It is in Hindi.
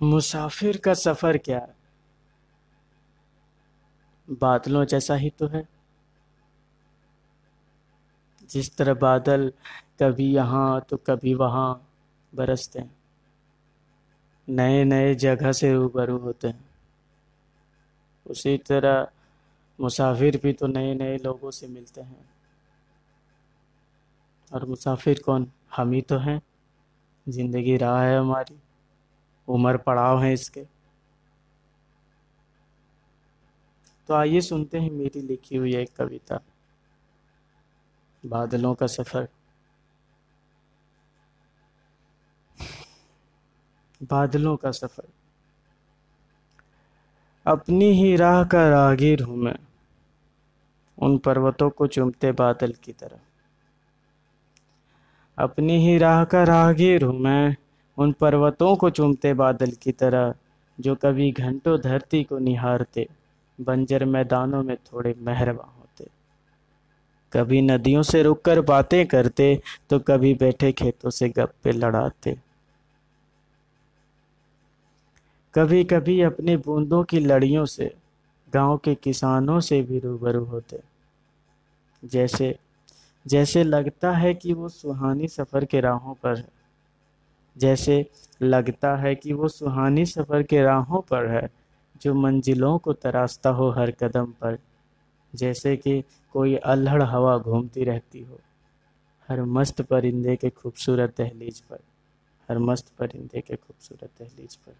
मुसाफिर का सफ़र क्या है? बादलों जैसा ही तो है। जिस तरह बादल कभी यहाँ तो कभी वहाँ बरसते हैं। नए नए जगह से रूबरू होते हैं। उसी तरह मुसाफिर भी तो नए नए लोगों से मिलते हैं। और मुसाफिर कौन? हम ही तो हैं। ज़िंदगी राह है हमारी। उम्र पड़ाव है इसके। तो आइए सुनते हैं मेरी लिखी हुई एक कविता। बादलों का सफ़र। बादलों का सफ़र। अपनी ही राह का राहगीर हूँ मैं। उन पर्वतों को चुमते बादल की तरह। अपनी ही राह का राहगीर हूँ मैं। उन पर्वतों को चूमते बादल की तरह, जो कभी घंटों धरती को निहारते, बंजर मैदानों में थोड़े मेहरबा होते। कभी नदियों से रुककर बातें करते तो कभी बैठे खेतों से गप्पे लड़ाते। कभी कभी अपने बूंदों की लड़ियों से, गाँव के किसानों से भी रूबरू होते। जैसे जैसे लगता है कि वो सुहानी सफ़र के राहों पर है। जैसे लगता है कि वो सुहानी सफ़र के राहों पर है, जो मंजिलों को तराशता हो हर कदम पर, जैसे कि कोई अल्हड़ हवा घूमती रहती हो, हर मस्त परिंदे के खूबसूरत दहलीज पर, हर मस्त परिंदे के खूबसूरत दहलीज पर।